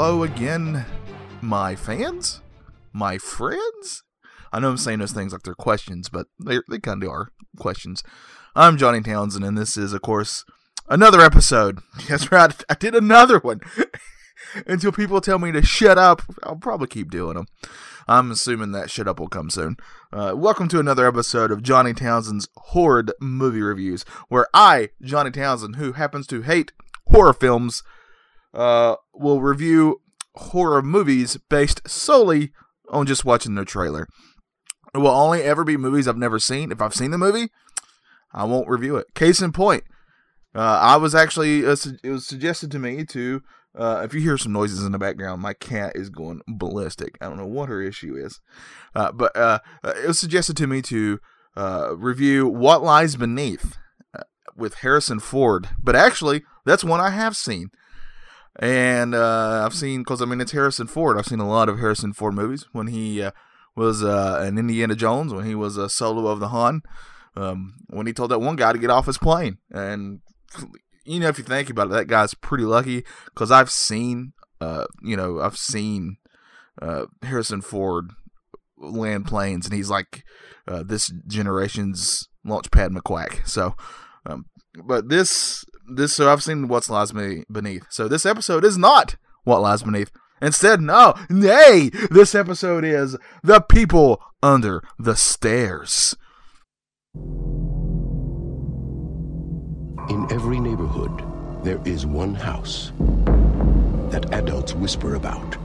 Hello again, my fans, my friends. I know I'm saying those things like they're questions, but they they kind of are questions. I'm Johnny Townsend, and this is, of course, another episode. That's right, I did another one. Until people tell me to shut up, I'll probably keep doing them. I'm assuming that shut up will come soon. Uh, welcome to another episode of Johnny Townsend's Horrid Movie Reviews, where I, Johnny Townsend, who happens to hate horror films, uh, will review horror movies based solely on just watching the trailer. It will only ever be movies I've never seen. If I've seen the movie, I won't review it. Case in point, uh, I was actually uh, it was suggested to me to uh, if you hear some noises in the background, my cat is going ballistic. I don't know what her issue is, uh, but uh, uh, it was suggested to me to review What Lies Beneath with Harrison Ford. But actually, that's one I have seen. And I've seen, because I mean, it's Harrison Ford. I've seen a lot of Harrison Ford movies when he was uh, an Indiana Jones, when he was a solo of the Han, um, when he told that one guy to get off his plane. And, you know, if you think about it, that guy's pretty lucky because I've seen, uh, you know, I've seen uh, Harrison Ford land planes, and he's like uh, this generation's Launchpad McQuack. So, um, but this, this, so I've seen What's Lies Beneath. So this episode is not What Lies Beneath. Instead, no, nay, this episode is The People Under the Stairs. In every neighborhood, there is one house that adults whisper about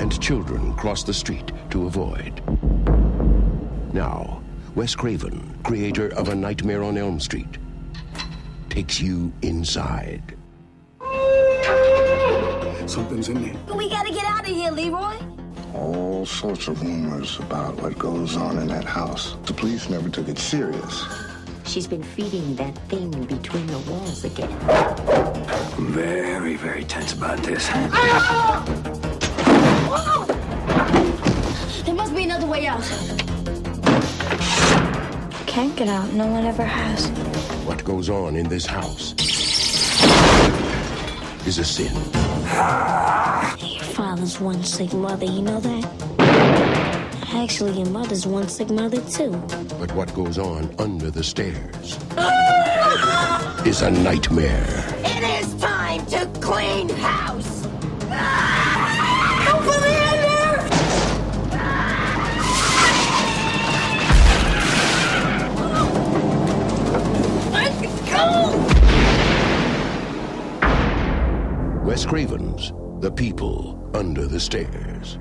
and children cross the street to avoid. Now, Wes Craven, creator of A Nightmare on Elm Street, takes you inside. Something's in there. We gotta get out of here, Leroy. All sorts of rumors about what goes on in that house. The police never took it serious. She's been feeding that thing between the walls again. I'm very, very tense about this. Ah! There must be another way out. Can't get out. No one ever has. What goes on in this house is a sin. Your father's one sick mother, you know that? Actually, your mother's one sick mother, too. But what goes on under the stairs is a nightmare. It is time to clean house. Craven's The People Under the Stairs.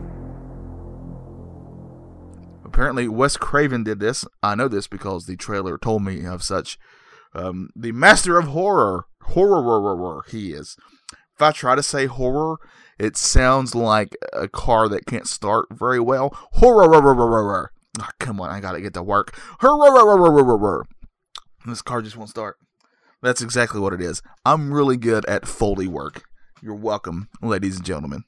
Apparently, Wes Craven did this. I know this because the trailer told me of such. Um, the master of horror, horror, horror, he is. If I try to say horror, it sounds like a car that can't start very well. Horror, horror, horror, horror. oh, come on, I gotta get to work. Horror, horror, horror, Horror, this car just won't start. That's exactly what it is. I'm really good at Foley work. You're welcome, ladies and gentlemen.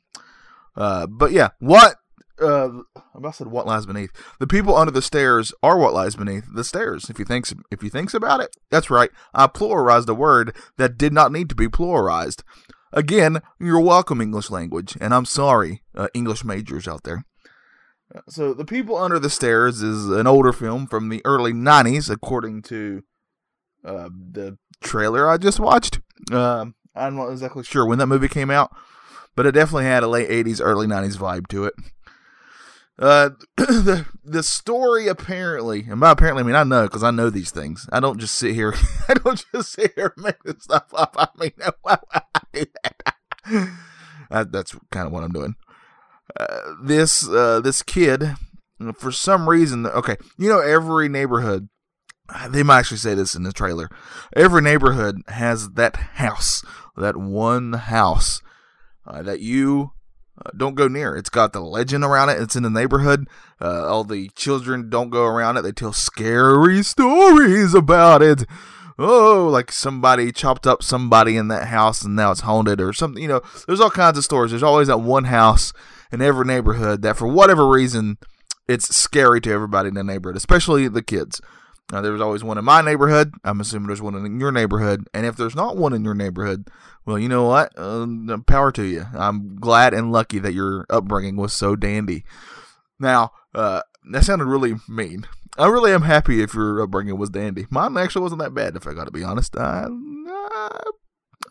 Uh, but yeah, what uh, I about said what lies beneath. The people under the stairs are what lies beneath the stairs. If you thinks if you thinks about it, that's right. I pluralized a word that did not need to be pluralized. Again, you're welcome, English language, and I'm sorry, uh, English majors out there. So, The People Under the Stairs is an older film from the early 90s, according to uh, the trailer I just watched. Uh, I'm not exactly sure when that movie came out, but it definitely had a late 80s, early 90s vibe to it. Uh, the the story apparently, and by apparently I mean I know because I know these things. I don't just sit here. I don't just sit here and make this stuff up. I mean, why would I do that? that that's kind of what I'm doing. Uh, this uh, this kid, for some reason, okay, you know every neighborhood. They might actually say this in the trailer. Every neighborhood has that house, that one house uh, that you uh, don't go near. It's got the legend around it. It's in the neighborhood. Uh, all the children don't go around it. They tell scary stories about it. Oh, like somebody chopped up somebody in that house and now it's haunted or something. You know, there's all kinds of stories. There's always that one house in every neighborhood that, for whatever reason, it's scary to everybody in the neighborhood, especially the kids. Now, there's always one in my neighborhood. I'm assuming there's one in your neighborhood. And if there's not one in your neighborhood, well, you know what? Uh, power to you. I'm glad and lucky that your upbringing was so dandy. Now, uh, that sounded really mean. I really am happy if your upbringing was dandy. Mine actually wasn't that bad, if I got to be honest. I,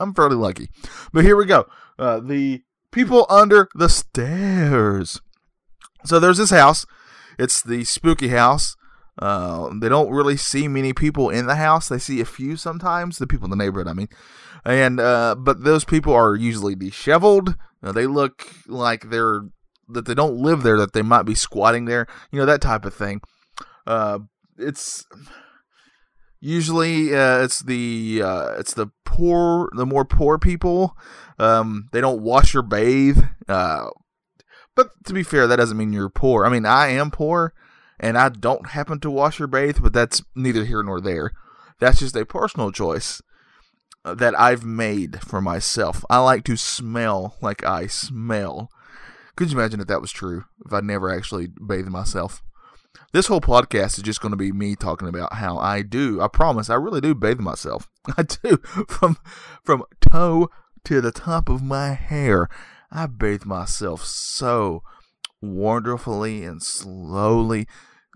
I'm fairly lucky. But here we go. Uh, the people under the stairs. So there's this house. It's the spooky house. Uh, they don't really see many people in the house. They see a few sometimes. The people in the neighborhood, I mean, and uh, but those people are usually disheveled. They look like they're that they don't live there. That they might be squatting there. You know that type of thing. Uh, it's usually uh, it's the uh, it's the poor, the more poor people. Um, they don't wash or bathe. Uh, but to be fair, that doesn't mean you're poor. I mean, I am poor and I don't happen to wash or bathe, but that's neither here nor there. That's just a personal choice uh, that I've made for myself. I like to smell like I smell. Could you imagine if that was true? If I never actually bathed myself? This whole podcast is just going to be me talking about how I do. I promise, I really do bathe myself. I do from from toe to the top of my hair. I bathe myself so wonderfully and slowly.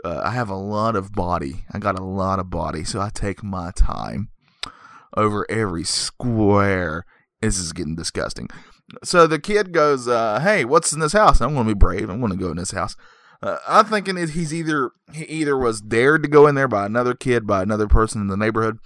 Uh, I have a lot of body. I got a lot of body, so I take my time over every square. This is getting disgusting. So the kid goes, uh, "Hey, what's in this house?" I'm going to be brave. I'm going to go in this house. Uh, I'm thinking that he's either he either was dared to go in there by another kid, by another person in the neighborhood,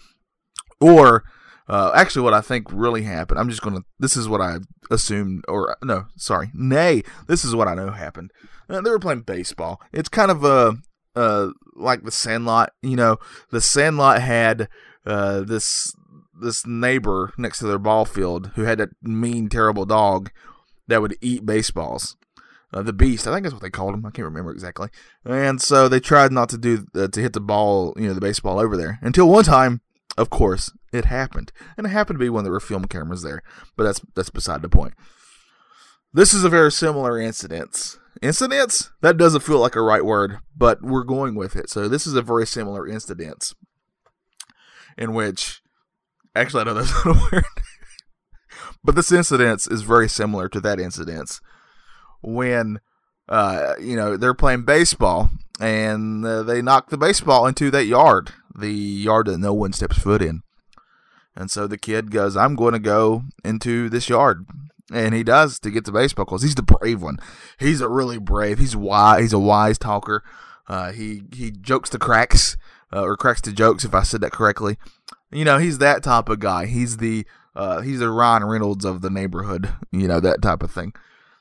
or uh, actually, what I think really happened. I'm just gonna. This is what I assumed, or no, sorry, nay. This is what I know happened. Uh, they were playing baseball. It's kind of a uh, like the Sandlot. You know, the Sandlot had uh, this this neighbor next to their ball field who had a mean, terrible dog that would eat baseballs uh, the Beast. I think that's what they called him. I can't remember exactly. And so they tried not to do uh, to hit the ball, you know, the baseball over there until one time. Of course, it happened, and it happened to be when there were film cameras there. But that's that's beside the point. This is a very similar incident. Incidents? That doesn't feel like a right word, but we're going with it. So this is a very similar incident in which, actually, I know that's not a word, but this incident is very similar to that incident when uh, you know they're playing baseball and uh, they knock the baseball into that yard, the yard that no one steps foot in. And so the kid goes, "I'm going to go into this yard," and he does to get the baseball because he's the brave one. He's a really brave. He's wise. He's a wise talker. Uh, he he jokes the cracks uh, or cracks the jokes if I said that correctly. You know, he's that type of guy. He's the uh, he's the Ryan Reynolds of the neighborhood. You know that type of thing.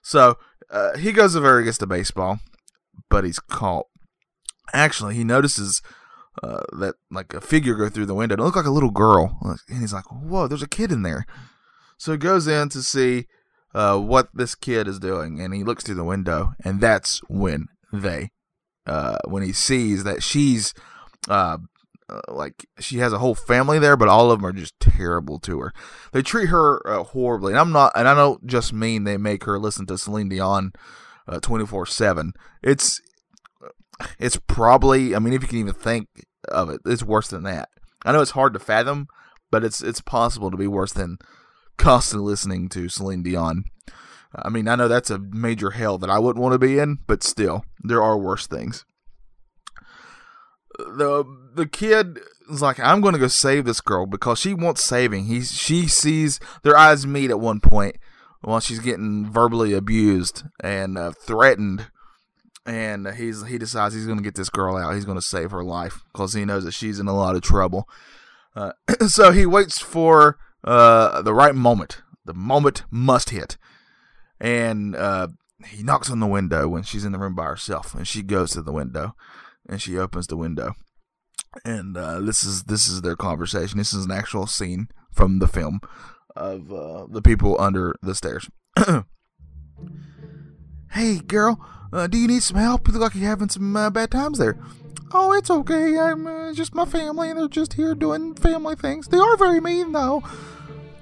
So uh, he goes over against the baseball, but he's caught. Actually, he notices uh, that like a figure go through the window. It looked like a little girl, and he's like, "Whoa, there's a kid in there." So he goes in to see uh, what this kid is doing, and he looks through the window, and that's when they, uh, when he sees that she's uh, uh, like she has a whole family there, but all of them are just terrible to her. They treat her uh, horribly, and I'm not, and I don't just mean they make her listen to Celine Dion uh, twenty four seven. It's it's probably, I mean, if you can even think of it, it's worse than that. I know it's hard to fathom, but it's it's possible to be worse than constantly listening to Celine Dion. I mean, I know that's a major hell that I wouldn't want to be in, but still, there are worse things the the kid is like, I'm going to go save this girl because she wants saving. He she sees their eyes meet at one point while she's getting verbally abused and uh, threatened, and he's he decides he's going to get this girl out. He's going to save her life because he knows that she's in a lot of trouble. Uh, so he waits for uh, the right moment. The moment must hit, and uh, he knocks on the window when she's in the room by herself, and she goes to the window and she opens the window. And uh, this is this is their conversation. This is an actual scene from the film of uh, the people under the stairs. hey, girl, uh, do you need some help? You look like you're having some uh, bad times there. Oh, it's okay. I'm uh, just my family, and they're just here doing family things. They are very mean, though.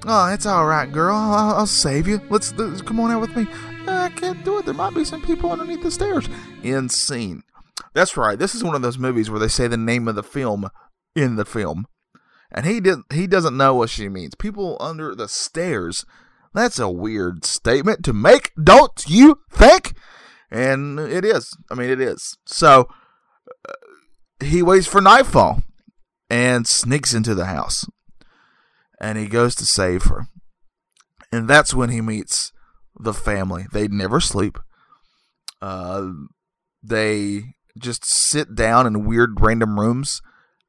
Oh, it's all right, girl. I'll, I'll save you. Let's, let's come on out with me. I can't do it. There might be some people underneath the stairs. Insane. That's right. This is one of those movies where they say the name of the film in the film, and he didn't. He doesn't know what she means. People under the stairs. That's a weird statement to make, don't you think? And it is. I mean, it is. So uh, he waits for nightfall and sneaks into the house, and he goes to save her. And that's when he meets the family. They never sleep. Uh, they just sit down in weird random rooms,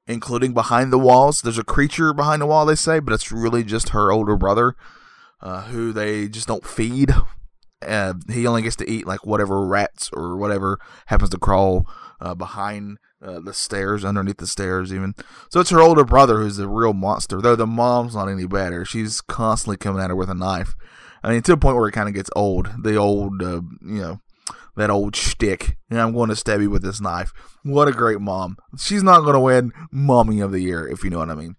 including behind the walls. There's a creature behind the wall, they say, but it's really just her older brother, uh, who they just don't feed. Uh, he only gets to eat like whatever rats or whatever happens to crawl uh, behind uh, the stairs, underneath the stairs, even. So it's her older brother who's the real monster. Though the mom's not any better. She's constantly coming at her with a knife. I mean, to the point where it kind of gets old. The old, uh, you know, that old shtick. And I'm going to stab you with this knife. What a great mom. She's not going to win Mommy of the Year, if you know what I mean.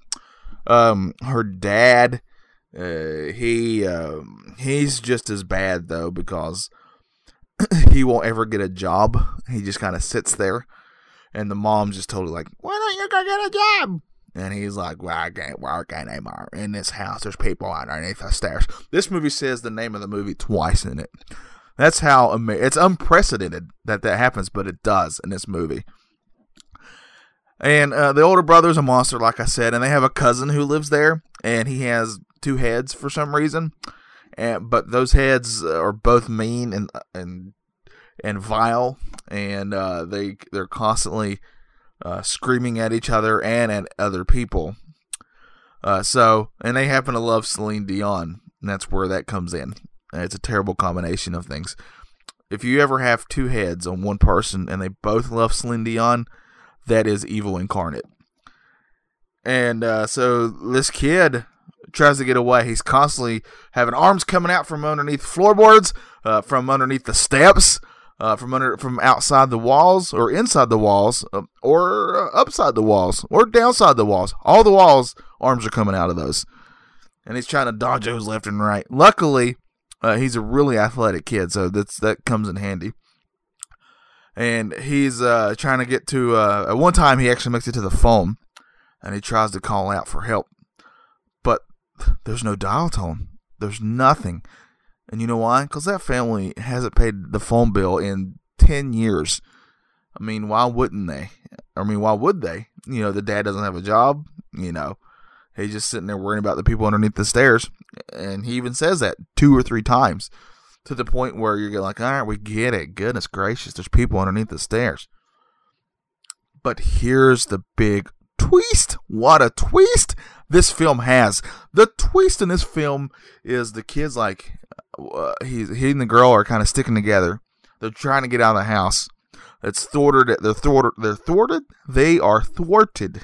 Um, her dad, uh, he, um, he's just as bad though because he won't ever get a job. He just kind of sits there, and the mom's just totally like, "Why don't you go get a job?" And he's like, "Well, I can't work anymore in this house. There's people underneath the stairs." This movie says the name of the movie twice in it. That's how it's unprecedented that that happens, but it does in this movie. And uh, the older brother's a monster, like I said, and they have a cousin who lives there, and he has two heads for some reason. And but those heads are both mean and and and vile, and uh, they they're constantly uh, screaming at each other and at other people. Uh, so, and they happen to love Celine Dion, and that's where that comes in. It's a terrible combination of things. If you ever have two heads on one person and they both love Celine Dion, that is evil incarnate. And uh, so this kid tries to get away. He's constantly having arms coming out from underneath floorboards, uh, from underneath the steps, uh, from under from outside the walls or inside the walls, uh, or upside the walls or downside the walls. All the walls, arms are coming out of those, and he's trying to dodge those left and right. Luckily, uh, he's a really athletic kid, so that's that comes in handy. And he's uh, trying to get to. Uh, at one time, he actually makes it to the phone, and he tries to call out for help, there's no dial tone. There's nothing. And you know why? Because that family hasn't paid the phone bill in 10 years. I mean, why wouldn't they? I mean, why would they? You know, the dad doesn't have a job. You know, he's just sitting there worrying about the people underneath the stairs. And he even says that two or three times to the point where you're like, all right, we get it. Goodness gracious, there's people underneath the stairs. But here's the big twist. What a twist this film has. The twist in this film is the kids like uh, he's he and the girl are kind of sticking together. They're trying to get out of the house. It's thwarted. They're thwarted. They're thwarted. They are thwarted.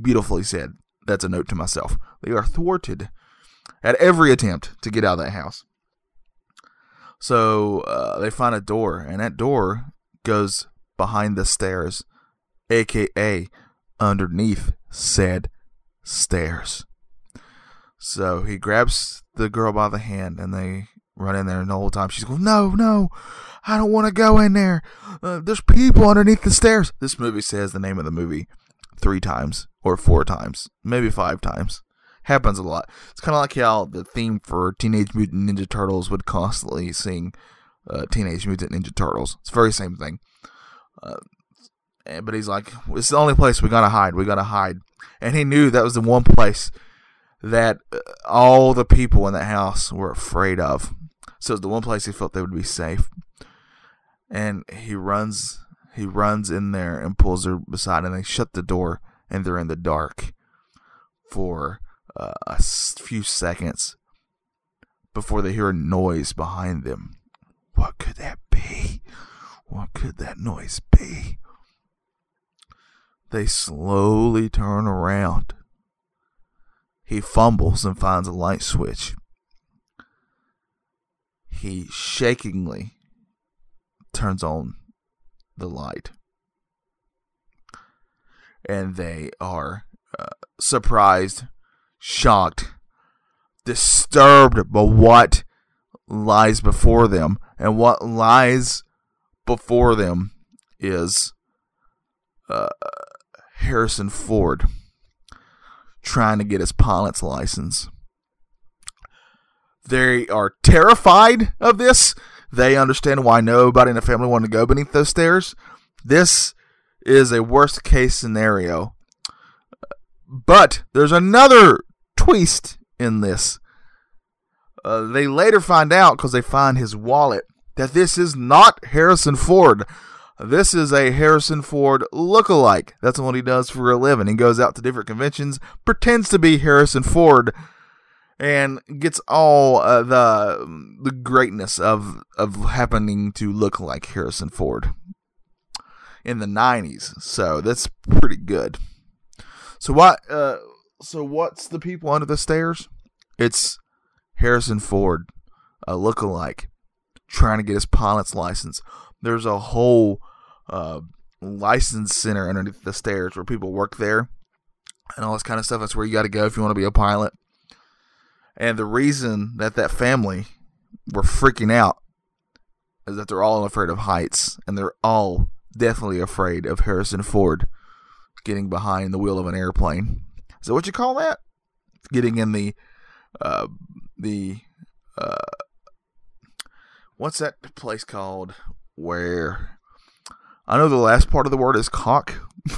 Beautifully said. That's a note to myself. They are thwarted at every attempt to get out of that house. So uh, they find a door, and that door goes behind the stairs, aka underneath said stairs. So he grabs the girl by the hand, and they run in there. And the whole time she's going, "No, no, I don't want to go in there. Uh, there's people underneath the stairs." This movie says the name of the movie three times or four times, maybe five times. Happens a lot. It's kind of like how the theme for Teenage Mutant Ninja Turtles would constantly sing uh, Teenage Mutant Ninja Turtles. It's the very same thing. Uh, but he's like, it's the only place we gotta hide. We gotta hide. And he knew that was the one place that uh, all the people in that house were afraid of. So it's the one place he felt they would be safe. And he runs, he runs in there and pulls her beside, and they shut the door, and they're in the dark for uh, a few seconds before they hear a noise behind them. What could that be? What could that noise be? They slowly turn around. He fumbles and finds a light switch. He shakingly turns on the light. And they are uh, surprised, shocked, disturbed by what lies before them. And what lies before them is uh, Harrison Ford trying to get his pilot's license. They are terrified of this. They understand why nobody in the family wanted to go beneath those stairs. This is a worst case scenario. But there's another twist in this. Uh, they later find out because they find his wallet that this is not Harrison Ford. This is a Harrison Ford look-alike. That's what he does for a living. He goes out to different conventions, pretends to be Harrison Ford, and gets all uh, the the greatness of of happening to look like Harrison Ford in the '90s. So that's pretty good. So what? Uh, so what's the people under the stairs? It's Harrison Ford, a look-alike, trying to get his pilot's license. There's a whole uh, license center underneath the stairs where people work there and all this kind of stuff. That's where you got to go if you want to be a pilot. And the reason that that family were freaking out is that they're all afraid of heights, and they're all definitely afraid of Harrison Ford getting behind the wheel of an airplane. Is that what you call that? Getting in the uh, the uh, what's that place called where I know the last part of the word is cock,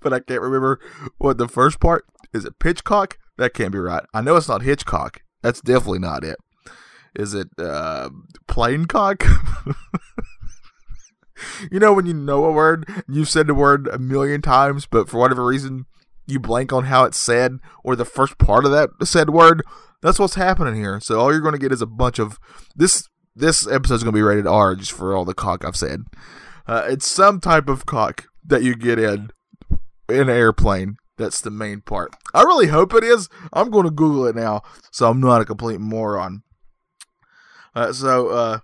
but I can't remember what the first part is. It pitchcock? That can't be right. I know it's not Hitchcock. That's definitely not it. Is it uh, plain cock? you know when you know a word, you've said the word a million times, but for whatever reason you blank on how it's said or the first part of that said word. That's what's happening here. So all you're going to get is a bunch of this. This episode's to be rated R just for all the cock I've said. Uh, it's some type of cock that you get in in an airplane. That's the main part. I really hope it is. I'm going to Google it now, so I'm not a complete moron. Uh, so, uh,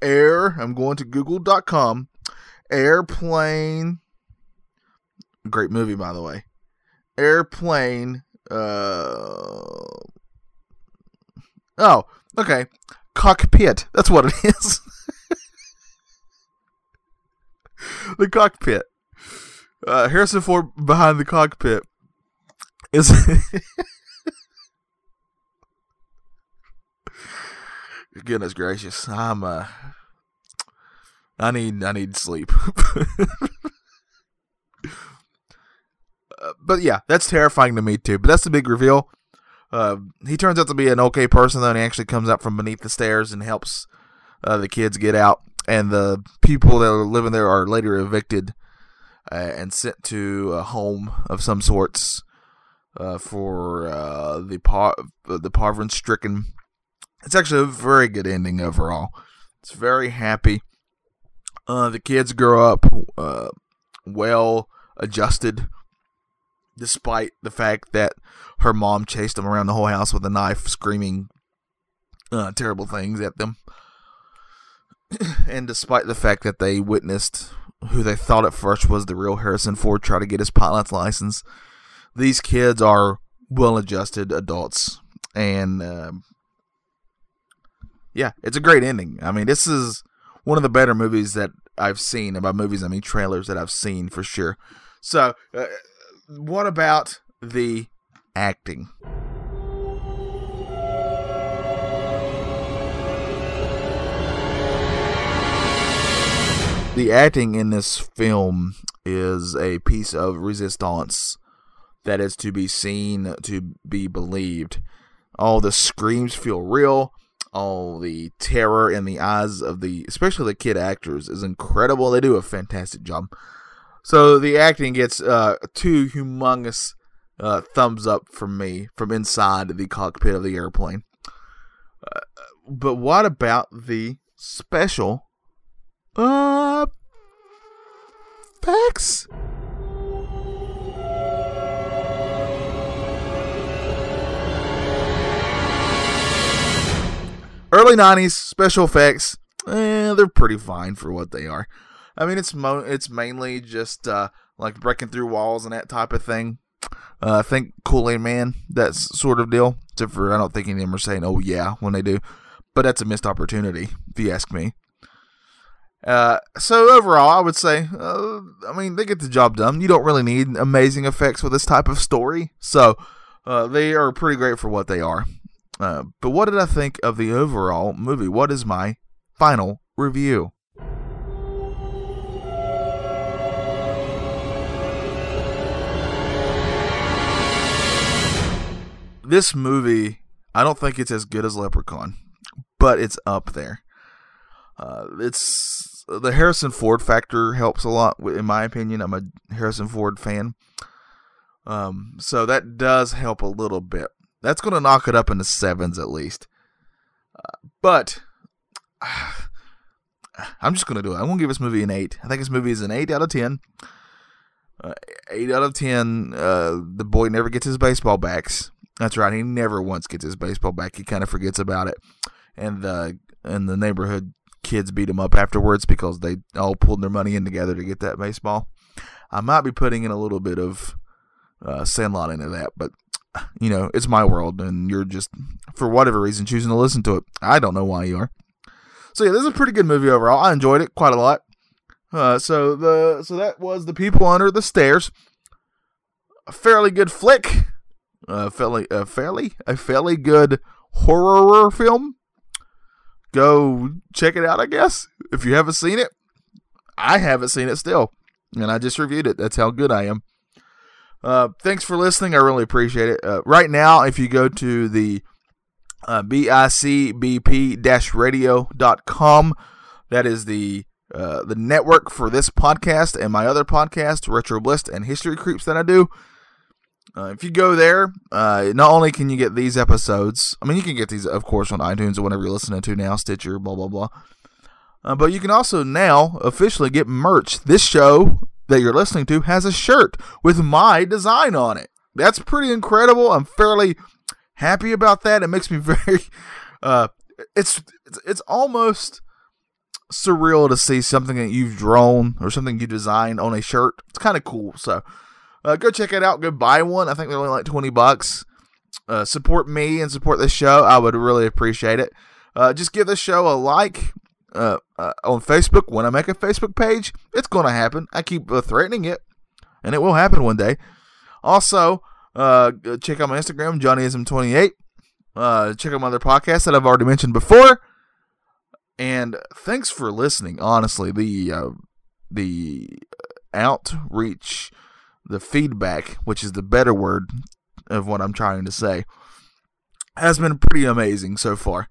air. I'm going to Google.com. Airplane. Great movie, by the way. Airplane. Uh. Oh, okay. Cockpit. That's what it is. the cockpit. Uh, Harrison Ford behind the cockpit is. Goodness gracious, I'm uh, I need I need sleep. uh, but yeah, that's terrifying to me too. But that's the big reveal. Uh, he turns out to be an okay person though, and he actually comes out from beneath the stairs and helps uh, the kids get out. And the people that are living there are later evicted uh, and sent to a home of some sorts uh, for uh, the the poverty stricken. It's actually a very good ending overall. It's very happy. Uh, the kids grow up well adjusted, despite the fact that her mom chased them around the whole house with a knife, screaming uh, terrible things at them. and despite the fact that they witnessed who they thought at first was the real Harrison Ford try to get his pilot's license, these kids are well adjusted adults. And uh, yeah, it's a great ending. I mean, this is one of the better movies that I've seen. And by movies, I mean trailers that I've seen for sure. So, uh, what about the acting? The acting in this film is a piece of resistance that is to be seen, to be believed. All the screams feel real. All the terror in the eyes of the, especially the kid actors, is incredible. They do a fantastic job. So the acting gets uh, two humongous uh, thumbs up from me from inside the cockpit of the airplane. Uh, but what about the special uh facts? Early 90s special effects, eh, they're pretty fine for what they are. I mean, it's mo- it's mainly just uh, like breaking through walls and that type of thing. Uh, I think Kool Aid Man, that sort of deal. Except for I don't think any of them are saying "Oh yeah" when they do, but that's a missed opportunity if you ask me. Uh, so overall, I would say, uh, I mean, they get the job done. You don't really need amazing effects with this type of story, so uh, they are pretty great for what they are. Uh, but what did I think of the overall movie? What is my final review? This movie, I don't think it's as good as Leprechaun, but it's up there. Uh, it's the Harrison Ford factor helps a lot, in my opinion. I'm a Harrison Ford fan, um, so that does help a little bit. That's going to knock it up into sevens at least. Uh, but uh, I'm just going to do it. I'm going to give this movie an eight. I think this movie is an eight out of ten. Uh, eight out of ten. Uh, the boy never gets his baseball backs. That's right. He never once gets his baseball back. He kind of forgets about it, and the and the neighborhood kids beat him up afterwards because they all pulled their money in together to get that baseball. I might be putting in a little bit of uh, Sandlot into that, but you know it's my world, and you're just for whatever reason choosing to listen to it. I don't know why you are. So yeah, this is a pretty good movie overall. I enjoyed it quite a lot. Uh, so the so that was the people under the stairs. A fairly good flick a fairly a fairly a fairly good horror film. Go check it out, I guess. If you haven't seen it, I haven't seen it still, and I just reviewed it. That's how good I am. Uh, thanks for listening. I really appreciate it. Uh, right now, if you go to the uh, bicbp-radio.com, that is the uh, the network for this podcast and my other podcast, Retro Bliss and History Creeps, that I do. Uh, if you go there, uh, not only can you get these episodes, I mean, you can get these, of course, on iTunes or whatever you're listening to now, Stitcher, blah, blah, blah. Uh, but you can also now officially get merch. This show that you're listening to has a shirt with my design on it. That's pretty incredible. I'm fairly happy about that. It makes me very, uh, it's, it's, it's almost surreal to see something that you've drawn or something you designed on a shirt. It's kind of cool. So, uh, go check it out. Go buy one. I think they're only like 20 bucks. Uh, support me and support the show. I would really appreciate it. Uh, just give the show a like uh, uh, on Facebook. When I make a Facebook page, it's going to happen. I keep uh, threatening it, and it will happen one day. Also, check out my Instagram, JohnnyIsm28. check out my other podcasts that I've already mentioned before. And thanks for listening. Honestly, the the outreach the feedback, which is the better word of what I'm trying to say, has been pretty amazing so far.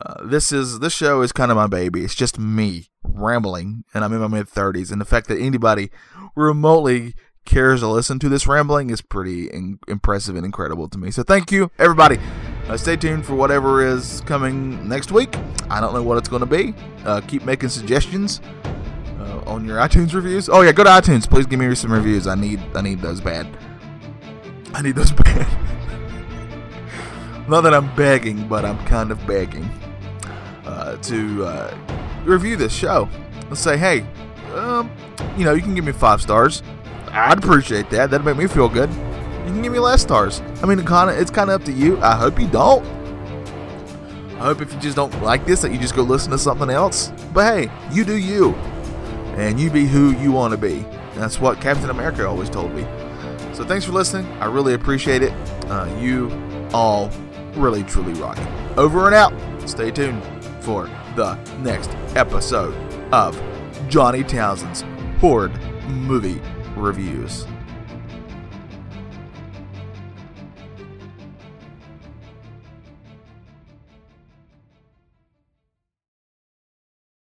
Uh, this is this show is kind of my baby. It's just me rambling, and I'm in my mid 30s, and the fact that anybody remotely cares to listen to this rambling is pretty in- impressive and incredible to me. So thank you, everybody. Uh, stay tuned for whatever is coming next week. I don't know what it's going to be. Uh, keep making suggestions on your iTunes reviews. Oh yeah, go to iTunes. Please give me some reviews. I need I need those bad. I need those bad. Not that I'm begging, but I'm kind of begging uh, to uh, review this show. Let's say, hey, um, you know, you can give me five stars. I'd appreciate that. That'd make me feel good. You can give me less stars. I mean, it kinda, it's kind of up to you. I hope you don't. I hope if you just don't like this, that you just go listen to something else. But hey, you do you and you be who you want to be. That's what Captain America always told me. So thanks for listening. I really appreciate it. Uh, you all really truly rock. Over and out. Stay tuned for the next episode of Johnny Townsend's Horrid Movie Reviews.